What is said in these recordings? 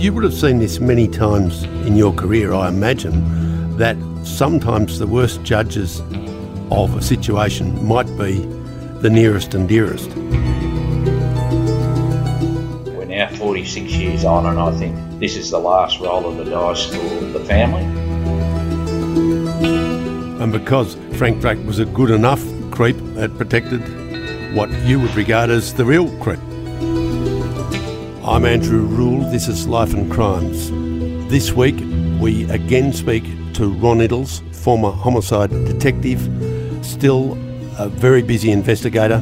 You would have seen this many times in your career, I imagine, that sometimes the worst judges of a situation might be the nearest and dearest. We're now 46 years on, and I think this is the last roll of the dice for the family. And because Frank Drake was a good enough creep that protected what you would regard as the real creep. I'm Andrew Rule, this is Life and Crimes. This week we again speak to Ron Iddles, former homicide detective, still a very busy investigator.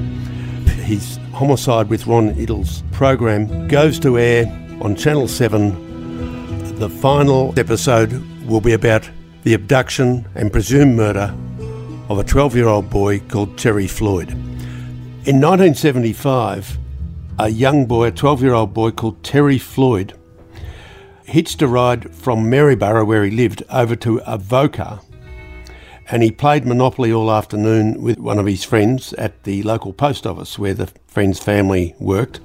His Homicide with Ron Iddles program goes to air on Channel 7. The final episode will be about the abduction and presumed murder of a 12 year old boy called Terry Floyd. In 1975, a young boy, a 12 year old boy called Terry Floyd, hitched a ride from Maryborough, where he lived, over to Avoca. And he played Monopoly all afternoon with one of his friends at the local post office where the friend's family worked.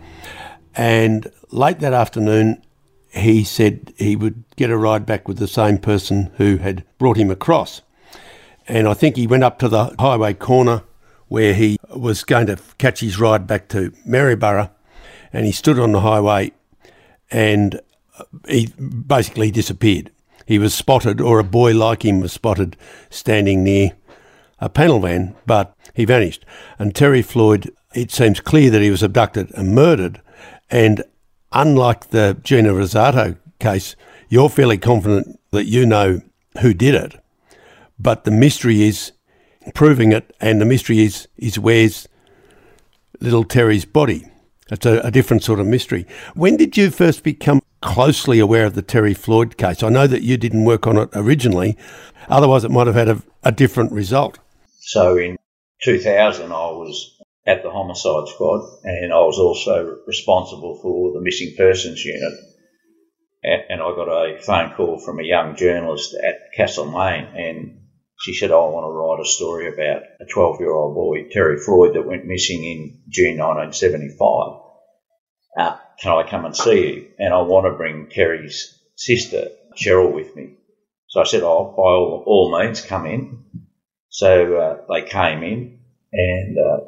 And late that afternoon, he said he would get a ride back with the same person who had brought him across. And I think he went up to the highway corner where he was going to catch his ride back to Maryborough and he stood on the highway and he basically disappeared. He was spotted, or a boy like him was spotted, standing near a panel van, but he vanished. And Terry Floyd, it seems clear that he was abducted and murdered. And unlike the Gina Rosato case, you're fairly confident that you know who did it. But the mystery is proving it, and the mystery is is where's little Terry's body. It's a, a, different sort of mystery. When did you first become closely aware of the Terry Floyd case? I know that you didn't work on it originally, otherwise, it might have had a, a different result. So in 2000, I was at the homicide squad and I was also responsible for the missing persons unit. And I got a phone call from a young journalist at Castlemaine and she said, oh, I want to write a story about a 12 year old boy, Terry Floyd, that went missing in June 1975. Can I come and see you? And I want to bring Terry's sister, Cheryl, with me. So I said, oh, by all, all means, come in. So uh, they came in, and uh,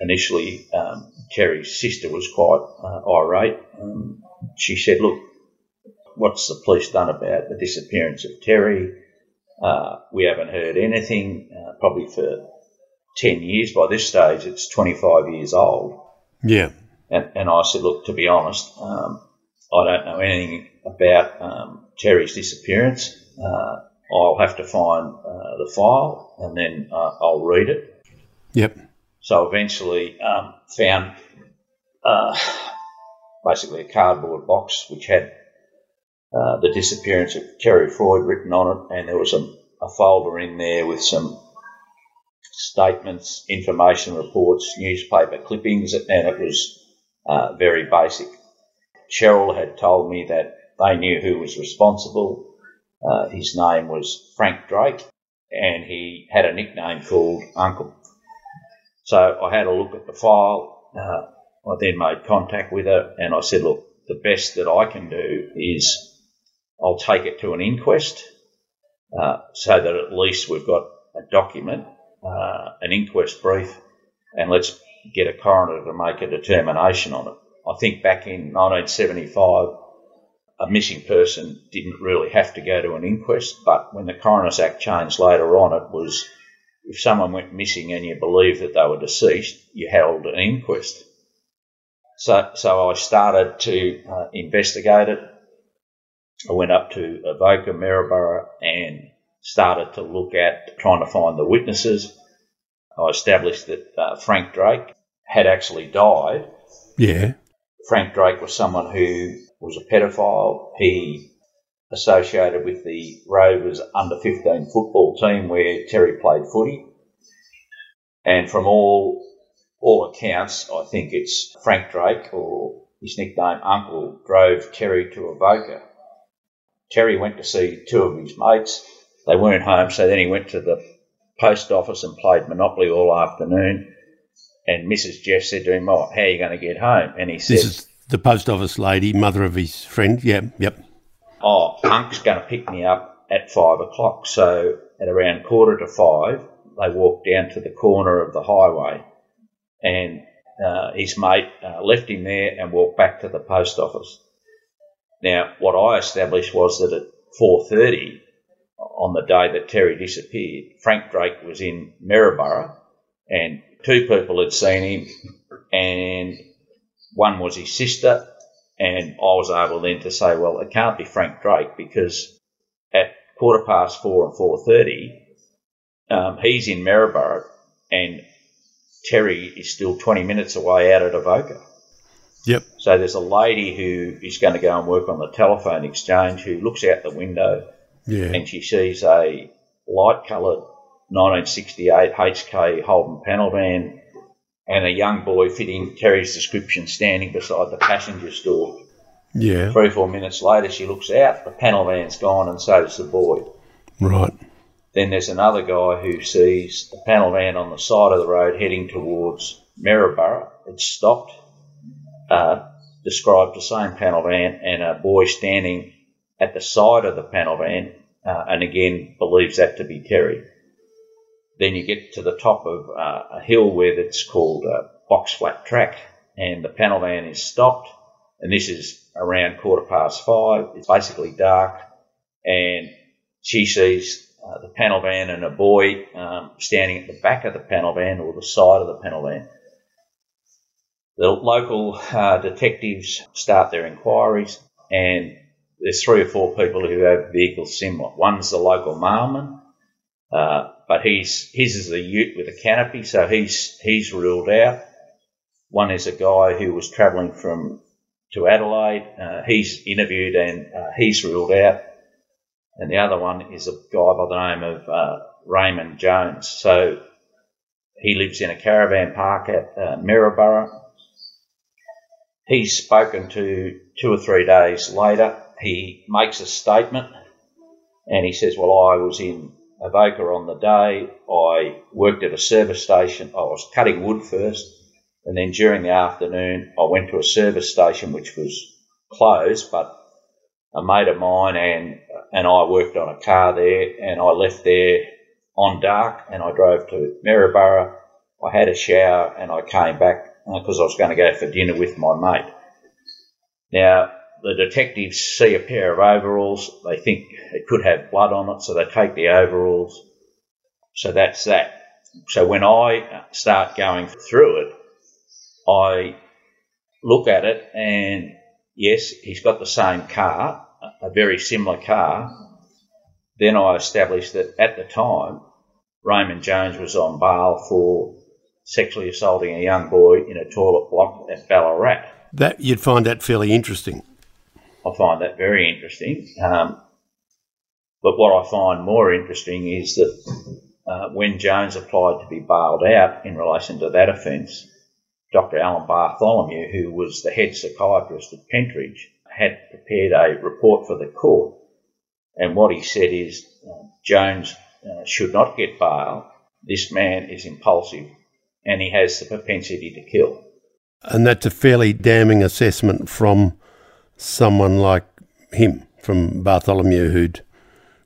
initially um, Terry's sister was quite uh, irate. Um, she said, look, what's the police done about the disappearance of Terry? Uh, we haven't heard anything uh, probably for 10 years. By this stage, it's 25 years old. Yeah. And, and I said, look, to be honest, um, I don't know anything about um, Terry's disappearance. Uh, I'll have to find uh, the file and then uh, I'll read it. Yep. So eventually um, found uh, basically a cardboard box which had uh, the disappearance of Terry Floyd written on it, and there was a, a folder in there with some statements, information reports, newspaper clippings, and it was uh, very basic. Cheryl had told me that they knew who was responsible. Uh, his name was Frank Drake, and he had a nickname called Uncle. So I had a look at the file. Uh, I then made contact with her, and I said, "Look, the best that I can do is I'll take it to an inquest uh, so that at least we've got a document, uh, an inquest brief, and let's get a coroner to make a determination on it. I think back in 1975, a missing person didn't really have to go to an inquest, but when the Coroner's Act changed later on, it was if someone went missing and you believed that they were deceased, you held an inquest. So, so I started to uh, investigate it. I went up to Avoca, Maryborough, and started to look at trying to find the witnesses. I established that uh, Frank Drake had actually died. Yeah. Frank Drake was someone who was a pedophile. He associated with the Rovers under 15 football team where Terry played footy. And from all all accounts, I think it's Frank Drake or his nickname Uncle drove Terry to a Avoca Terry went to see two of his mates. They weren't home, so then he went to the post office and played Monopoly all afternoon. And Mrs. Jeff said to him, oh, how are you going to get home? And he said, This is The post office lady, mother of his friend. Yeah, yep. Oh, Unk's going to pick me up at five o'clock. So at around quarter to five, they walked down to the corner of the highway, and uh, his mate uh, left him there and walked back to the post office. Now, what I established was that at 4:30 on the day that Terry disappeared, Frank Drake was in Maryborough, and two people had seen him, and one was his sister, and I was able then to say, well, it can't be Frank Drake because at quarter past four and four thirty, um, he's in Maryborough, and Terry is still twenty minutes away out at Avoca. Yep. So there's a lady who is going to go and work on the telephone exchange who looks out the window Yeah. and she sees a light coloured 1968 HK Holden panel van and a young boy fitting Terry's description standing beside the passenger door. Yeah. Three or four minutes later, she looks out, the panel van's gone, and so does the boy. Right. Then there's another guy who sees the panel van on the side of the road heading towards Maryborough. It's stopped, uh, described the same panel van, and a boy standing at the side of the panel van, uh, and again believes that to be Terry. Then you get to the top of uh, a hill where it's called uh, Box Flat Track, and the panel van is stopped, and this is around quarter past five. It's basically dark, and she sees uh, the panel van and a boy um, standing at the back of the panel van or the side of the panel van. The local uh, detectives start their inquiries, and there's three or four people who have vehicles similar. One's the local mailman, uh, but he's his is a ute with a canopy, so he's he's ruled out. One is a guy who was travelling from to Adelaide. Uh, he's interviewed and uh, he's ruled out. And the other one is a guy by the name of uh, Raymond Jones. So he lives in a caravan park at uh, Maryborough. He's spoken to two or three days later. He makes a statement and he says, Well, I was in Avoca on the day. I worked at a service station. I was cutting wood first. And then during the afternoon, I went to a service station which was closed, but a mate of mine and and I worked on a car there, and I left there on dark, and I drove to Maryborough. I had a shower, and I came back uh, because I was going to go for dinner with my mate. Now the detectives see a pair of overalls. They think it could have blood on it, so they take the overalls. So that's that. So when I start going through it, I look at it and yes, he's got the same car, a very similar car. Then I established that at the time, Raymond Jones was on bail for sexually assaulting a young boy in a toilet block at Ballarat. That you'd find that fairly interesting. I find that very interesting. Um, but what I find more interesting is that uh, when Jones applied to be bailed out in relation to that offence, Dr. Alan Bartholomew, who was the head psychiatrist at Pentridge, had prepared a report for the court. And what he said is uh, Jones uh, should not get bail. This man is impulsive and he has the propensity to kill. And that's a fairly damning assessment from someone like him, from Bartholomew, who'd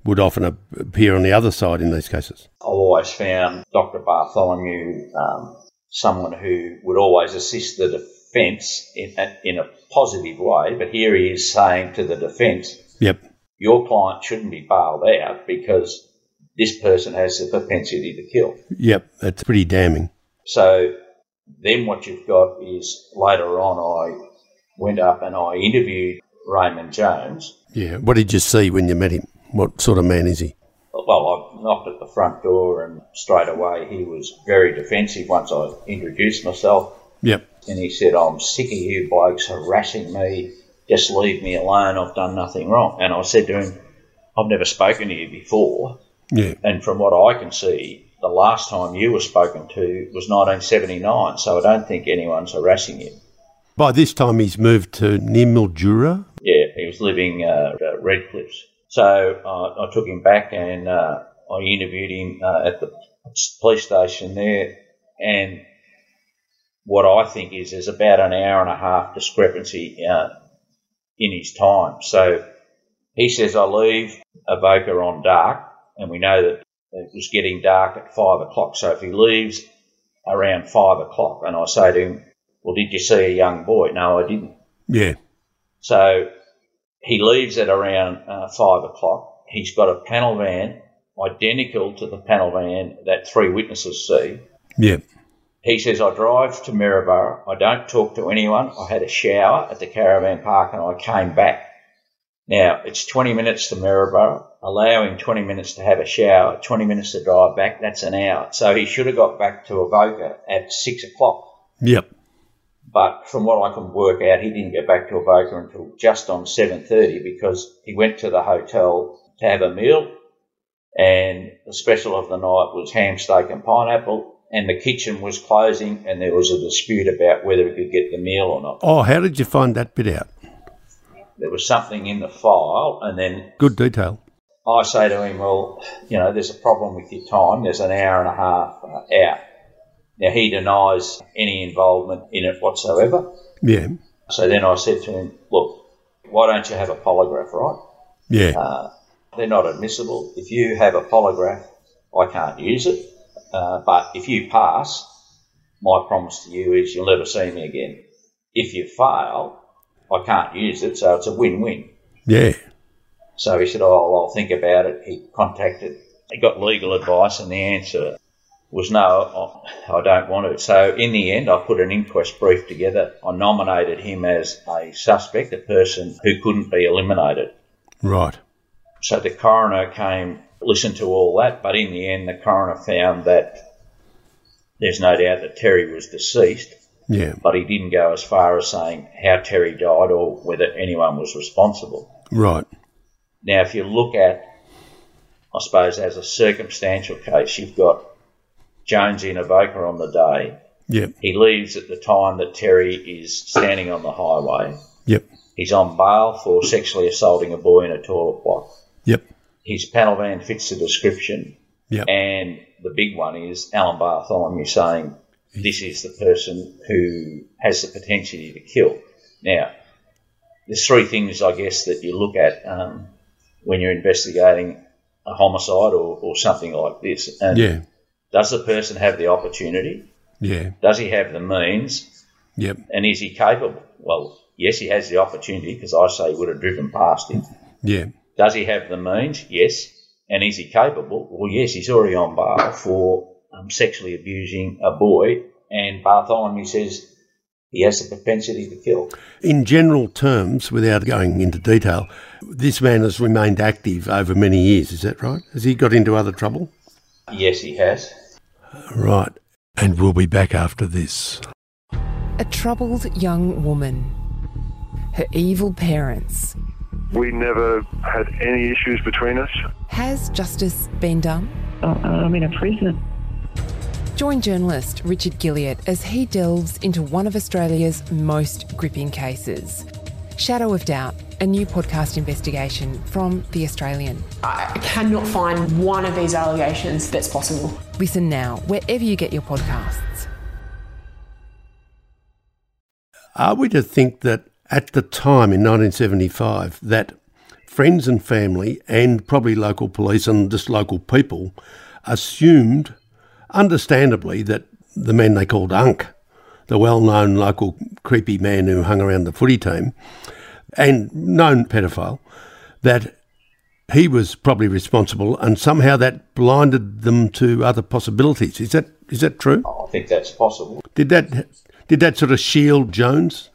would often appear on the other side in these cases. I've always found Dr. Bartholomew um, someone who would always assist the defence in, in a positive way, but here he is saying to the defence, Yep. your client shouldn't be bailed out because this person has the propensity to kill. Yep. That's pretty damning. So then what you've got is later on I went up and I interviewed Raymond Jones. Yeah. What did you see when you met him? What sort of man is he? Well, I knocked at the front door and straight away he was very defensive once I introduced myself. Yep. And he said, I'm sick of you blokes harassing me. Just leave me alone. I've done nothing wrong. And I said to him, I've never spoken to you before. Yeah. And from what I can see, the last time you were spoken to was 1979. So I don't think anyone's harassing you. By this time, he's moved to near Mildura. Yeah, he was living uh, at Redcliffs. So uh, I took him back and uh, I interviewed him uh, at the police station there. And what I think is there's about an hour and a half discrepancy uh, in his time. So he says, I leave Avoca on dark, and we know that it was getting dark at five o'clock. So if he leaves around five o'clock, and I say to him, Well, did you see a young boy? No, I didn't. Yeah. So he leaves at around uh, five o'clock. He's got a panel van identical to the panel van that three witnesses see. Yeah. He says, I drive to Maryborough. I don't talk to anyone. I had a shower at the caravan park and I came back. Now, it's 20 minutes to Maryborough, allowing 20 minutes to have a shower, 20 minutes to drive back, that's an hour. So he should have got back to Avoca at 6 o'clock. Yep. But from what I can work out, he didn't get back to Avoca until just on 7.30 because he went to the hotel to have a meal and the special of the night was ham, steak and pineapple and the kitchen was closing and there was a dispute about whether he could get the meal or not. Oh, how did you find that bit out? There was something in the file and then Good detail. I say to him, well, you know, there's a problem with your time. There's an hour and a half uh, out. Now, he denies any involvement in it whatsoever. Yeah. So then I said to him, look, why don't you have a polygraph, right? Yeah. Uh, they're not admissible. If you have a polygraph, I can't use it. Uh, but if you pass, my promise to you is you'll never see me again. If you fail, I can't use it, so it's a win-win. yeah. So he said, "Oh, well, I'll think about it." He contacted, he got legal advice, and the answer was no, I don't want to. So in the end, I put an inquest brief together. I nominated him as a suspect, a person who couldn't be eliminated. Right. So the coroner came, listened to all that, but in the end, the coroner found that there's no doubt that Terry was deceased, Yeah. but he didn't go as far as saying how Terry died or whether anyone was responsible. Right. Now, if you look at, I suppose, as a circumstantial case, you've got Jones in Avoca on the day. Yep. He leaves at the time that Terry is standing on the highway. Yep. He's on bail for sexually assaulting a boy in a toilet block. Yep. His panel van fits the description. Yep. And the big one is Alan Bartholomew saying this is the person who has the potential to kill. Now, there's three things, I guess, that you look at um, when you're investigating a homicide or, or something like this. And Yeah. Does the person have the opportunity? Yeah. Does he have the means? Yep. And is he capable? Well, yes, he has the opportunity because I say he would have driven past him. Yeah. Does he have the means? Yes. And is he capable? Well, yes, he's already on bail for um, sexually abusing a boy. And Bartholomew says he has the propensity to kill. In general terms, without going into detail, this man has remained active over many years. Is that right? Has he got into other trouble? Yes, he has. Right. And we'll be back after this. A troubled young woman. Her evil parents. We never had any issues between us. Has justice been done? Oh, uh, I'm in a prison. Join journalist Richard Guilliatt as he delves into one of Australia's most gripping cases. Shadow of Doubt, a new podcast investigation from The Australian. I cannot find one of these allegations that's possible. Listen now, wherever you get your podcasts. Are we to think that at the time in 1975 that friends and family and probably local police and just local people assumed, understandably, that the man they called Unk, the well-known local creepy man who hung around the footy team, and known pedophile, that he was probably responsible, and somehow that blinded them to other possibilities. Is that is that true? I think that's possible. Did that did that sort of shield Jones?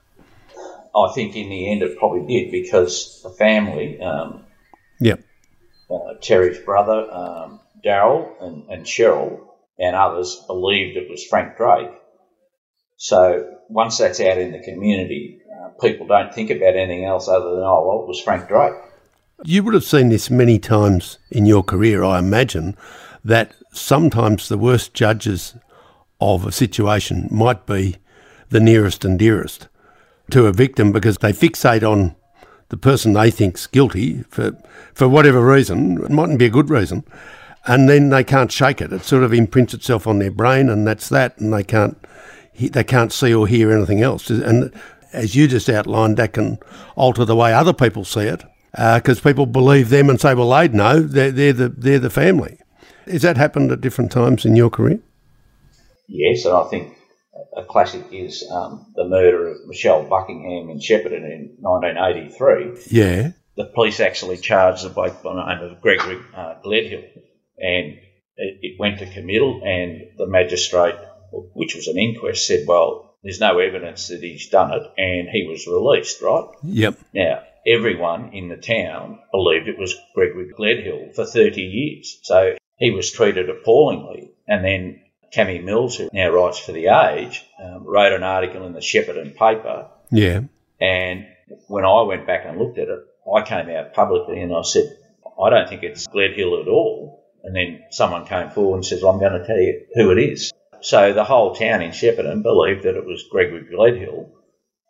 I think in the end it probably did because the family, um, Yep. uh, Terry's brother, um, Daryl, and, and Cheryl, and others believed it was Frank Drake. So once that's out in the community, people don't think about anything else other than, oh, well, it was Frank Drake. You would have seen this many times in your career, I imagine, that sometimes the worst judges of a situation might be the nearest and dearest to a victim because they fixate on the person they think's guilty for for whatever reason. It mightn't be a good reason. And then they can't shake it. It sort of imprints itself on their brain and that's that and they can't they can't see or hear anything else. And as you just outlined, that can alter the way other people see it because uh, people believe them and say, well, they'd know, they're, they're, the, they're the family. Has that happened at different times in your career? Yes, and I think a classic is um, the murder of Michelle Buckingham in Shepparton in 1983. Yeah. The police actually charged the bloke by the name of Gregory uh, Gledhill, and it, it went to committal, and the magistrate, which was an inquest, said, well, there's no evidence that he's done it, and he was released, right? Yep. Now, everyone in the town believed it was Gregory Gledhill for 30 years. So he was treated appallingly. And then Tammy Mills, who now writes for The Age, um, wrote an article in the Shepparton paper. Yeah. And when I went back and looked at it, I came out publicly and I said, I don't think it's Gledhill at all. And then someone came forward and says, I'm going to tell you who it is. So the whole town in Shepparton believed that it was Gregory Gledhill.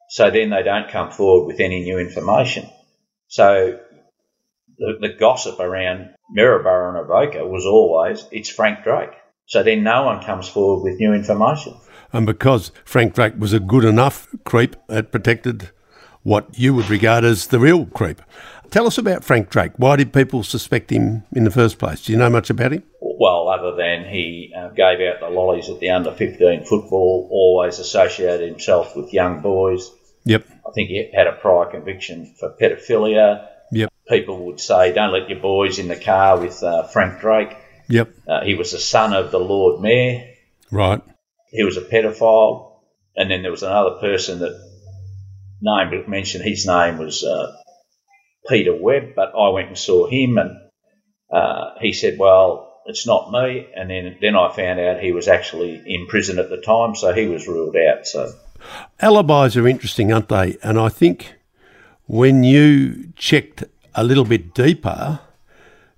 So then they don't come forward with any new information. So the, the gossip around Maryborough and Avoca was always, it's Frank Drake. So then no one comes forward with new information. And because Frank Drake was a good enough creep, it protected what you would regard as the real creep. Tell us about Frank Drake. Why did people suspect him in the first place? Do you know much about him? Well, other than he uh, gave out the lollies at the under 15 football, always associated himself with young boys. Yep. I think he had a prior conviction for pedophilia. Yep. People would say, don't let your boys in the car with uh, Frank Drake. Yep. Uh, he was the son of the Lord Mayor. Right. He was a pedophile. And then there was another person that named, mentioned his name was uh, Peter Webb, but I went and saw him and uh, he said, well, it's not me. And then, then I found out he was actually in prison at the time, so he was ruled out. So alibis are interesting, aren't they? And I think when you checked a little bit deeper,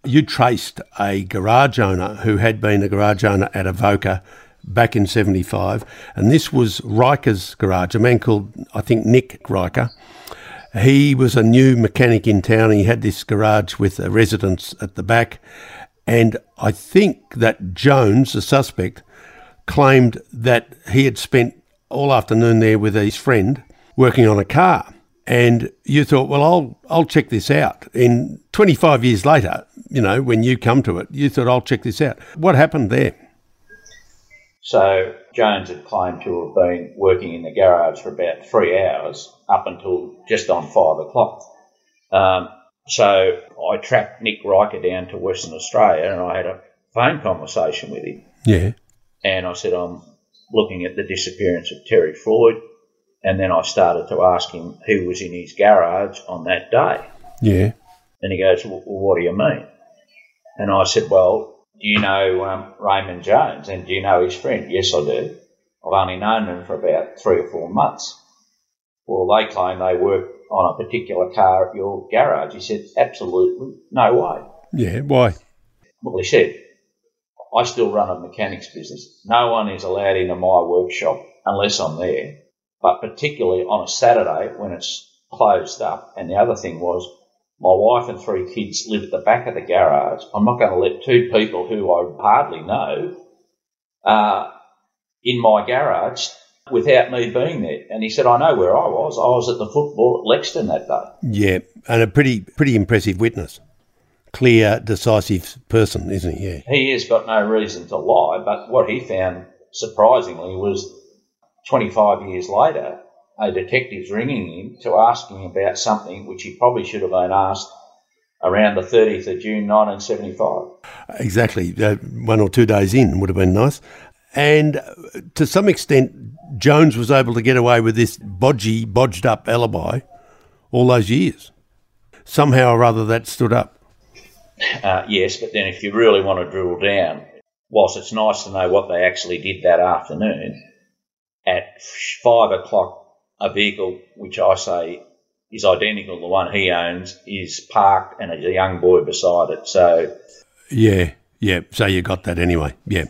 you traced a garage owner who had been a garage owner at Avoca back in 75. And this was Riker's garage, a man called, I think, Nick Riker. He was a new mechanic in town. He had this garage with a residence at the back. And I think that Jones, the suspect, claimed that he had spent all afternoon there with his friend working on a car. And you thought, well, I'll I'll check this out. In 25 years later, you know, when you come to it, you thought, I'll check this out. What happened there? So Jones had claimed to have been working in the garage for about three hours up until just on five o'clock. Um, so I tracked Nick Riker down to Western Australia and I had a phone conversation with him. Yeah. And I said, I'm looking at the disappearance of Terry Floyd. And then I started to ask him who was in his garage on that day. Yeah. And he goes, Well, what do you mean? And I said, Well, you know um, Raymond Jones? And do you know his friend? Yes, I do. I've only known them for about three or four months. Well, they claim they work on a particular car at your garage. He said, Absolutely no way. Yeah, why? Well, he said, I still run a mechanics business. No one is allowed into my workshop unless I'm there, but particularly on a Saturday when it's closed up. And the other thing was, my wife and three kids live at the back of the garage. I'm not going to let two people who I hardly know uh, in my garage without me being there. And he said, I know where I was. I was at the football at Lexington that day. Yeah, and a pretty pretty impressive witness clear, decisive person, isn't he? Yeah. He has got no reason to lie, but what he found surprisingly was 25 years later, a detective's ringing him to ask him about something which he probably should have been asked around the 30th of June 1975. Exactly. Uh, one or two days in would have been nice. And uh, to some extent, Jones was able to get away with this bodgy, bodged up alibi all those years. Somehow or other that stood up. Uh, yes, but then if you really want to drill down, whilst it's nice to know what they actually did that afternoon, at five o'clock, a vehicle which I say is identical to the one he owns is parked and there's a young boy beside it. So, yeah, yeah. So you got that anyway. Yeah.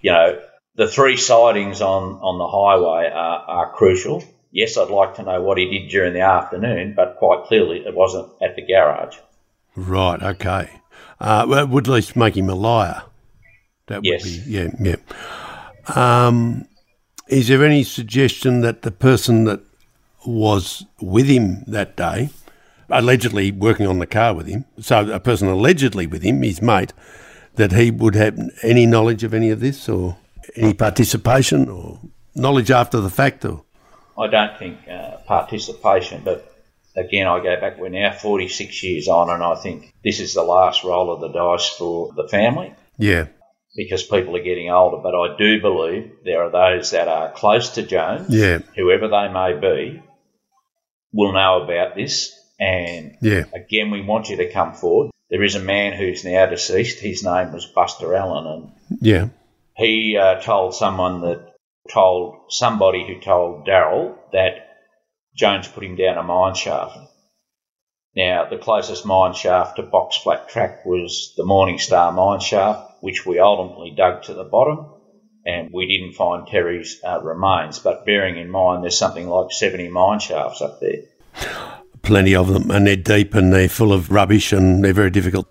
You know, the three sightings on, on the highway are, are crucial. Yes, I'd like to know what he did during the afternoon, but quite clearly it wasn't at the garage. Right. Okay. Uh, well, it would at least make him a liar. That yes. would be, yeah, yeah. Um, Is there any suggestion that the person that was with him that day, allegedly working on the car with him, so a person allegedly with him, his mate, that he would have any knowledge of any of this or any participation or knowledge after the fact? Or I don't think uh, participation, but again, I go back, we're now 46 years on, and I think this is the last roll of the dice for the family yeah, because people are getting older. But I do believe there are those that are close to Jones, Yeah. whoever they may be, will know about this. And yeah, again, we want you to come forward. There is a man who's now deceased. His name was Buster Allen, and yeah, he uh, told someone that told somebody who told Daryl that Jones put him down a mine shaft. Now, the closest mine shaft to Box Flat Track was the Morning Star mine shaft, which we ultimately dug to the bottom, and we didn't find Terry's uh, remains. But bearing in mind, there's something like 70 mine shafts up there. plenty of them, and they're deep and they're full of rubbish and they're very difficult,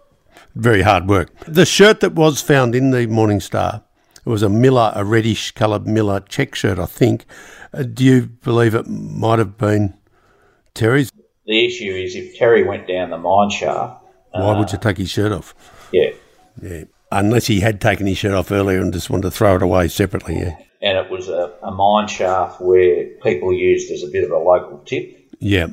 very hard work. The shirt that was found in the Morning Star it was a Miller, a reddish coloured Miller check shirt, I think. Uh, do you believe it might have been Terry's? The issue is if Terry went down the mine shaft, Why would you take his shirt off? yeah, Yeah, unless he had taken his shirt off earlier and just wanted to throw it away separately. Yeah, and it was a, a mine shaft where people used as a bit of a local tip. yeah,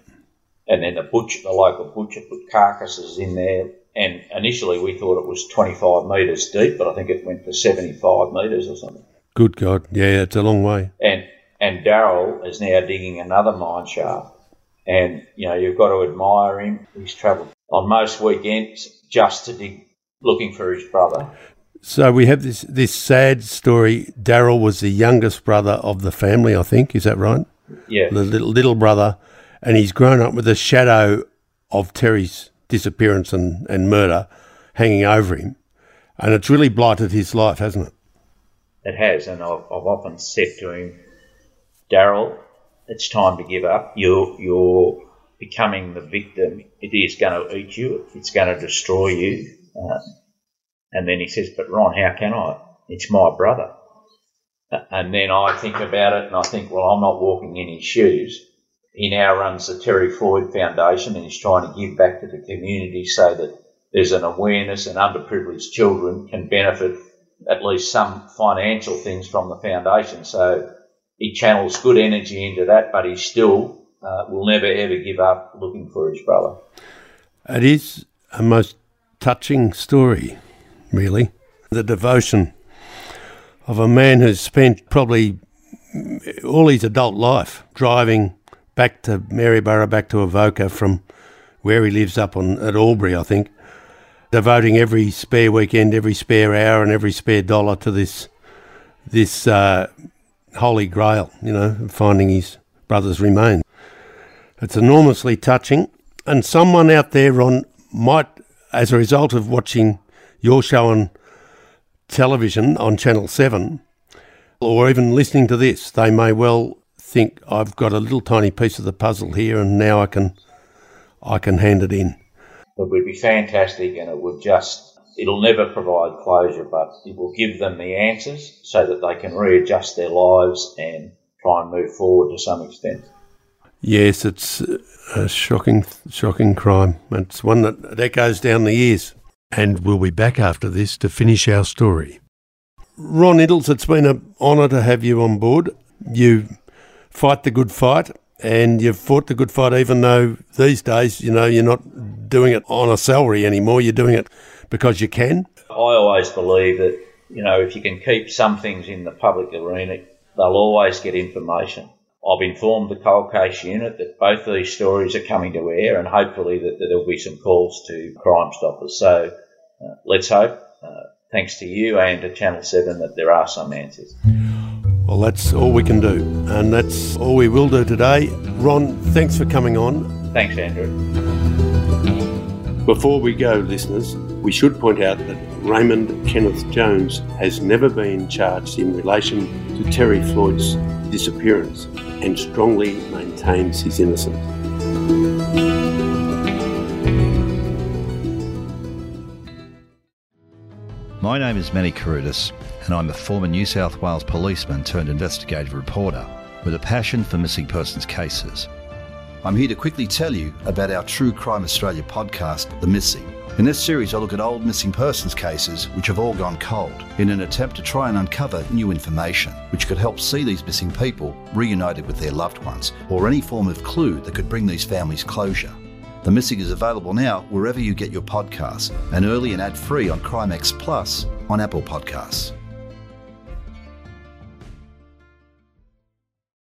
and then the butcher, the local butcher, put carcasses in there. And initially, we thought it was 25 metres deep, but I think it went to 75 metres or something. good God, yeah, it's a long way. And and Daryl is now digging another mine shaft, and you know you've got to admire him. He's travelled on most weekends just to dig, looking for his brother. So we have this this sad story. Daryl was the youngest brother of the family, I think. Is that right? Yeah, the little, little brother, and he's grown up with the shadow of Terry's disappearance and, and murder hanging over him. And it's really blighted his life, hasn't it? it has, and I've, I've often said to him, Daryl, it's time to give up. You're you're becoming the victim. It is going to eat you. It's going to destroy you. Um, and then he says, "But Ron, how can I? It's my brother." And then I think about it, and I think, well, I'm not walking in his shoes. He now runs the Terry Floyd Foundation, and he's trying to give back to the community so that there's an awareness and underprivileged children can benefit at least some financial things from the foundation. So he channels good energy into that, but he still uh, will never ever give up looking for his brother. It is a most touching story, really. The devotion of a man who's spent probably all his adult life driving back to Maryborough, back to Avoca from where he lives up on at Albury, I think, devoting every spare weekend, every spare hour, and every spare dollar to this this uh, holy grail. You know, finding his brother's remains. It's enormously touching, and someone out there, Ron, might, as a result of watching your show on television on Channel Seven, or even listening to this, they may well think I've got a little tiny piece of the puzzle here, and now I can I can hand it in. It would be fantastic and it would just, it'll never provide closure, but it will give them the answers so that they can readjust their lives and try and move forward to some extent. Yes, it's a shocking, shocking crime. It's one that, that echoes down the years. And we'll be back after this to finish our story. Ron Iddles, it's been an honour to have you on board. You fight the good fight, and you've fought the good fight, even though these days, you know, you're not doing it on a salary anymore. You're doing it because you can. I always believe that, you know, if you can keep some things in the public arena, they'll always get information. I've informed the cold case unit that both of these stories are coming to air and hopefully that, that there'll be some calls to Crime Stoppers. So uh, let's hope, uh, thanks to you and to Channel 7, that there are some answers. Well, that's all we can do, and that's all we will do today. Ron, thanks for coming on. Thanks, Andrew. Before we go, listeners, we should point out that Raymond Kenneth Jones has never been charged in relation to Terry Floyd's disappearance and strongly maintains his innocence. My name is Manny Carudis, and I'm a former New South Wales policeman turned investigative reporter with a passion for missing persons cases. I'm here to quickly tell you about our True Crime Australia podcast, The Missing. In this series, I look at old missing persons cases which have all gone cold in an attempt to try and uncover new information which could help see these missing people reunited with their loved ones or any form of clue that could bring these families closure. The Missing is available now wherever you get your podcasts and early and ad free on Crimex Plus on Apple Podcasts.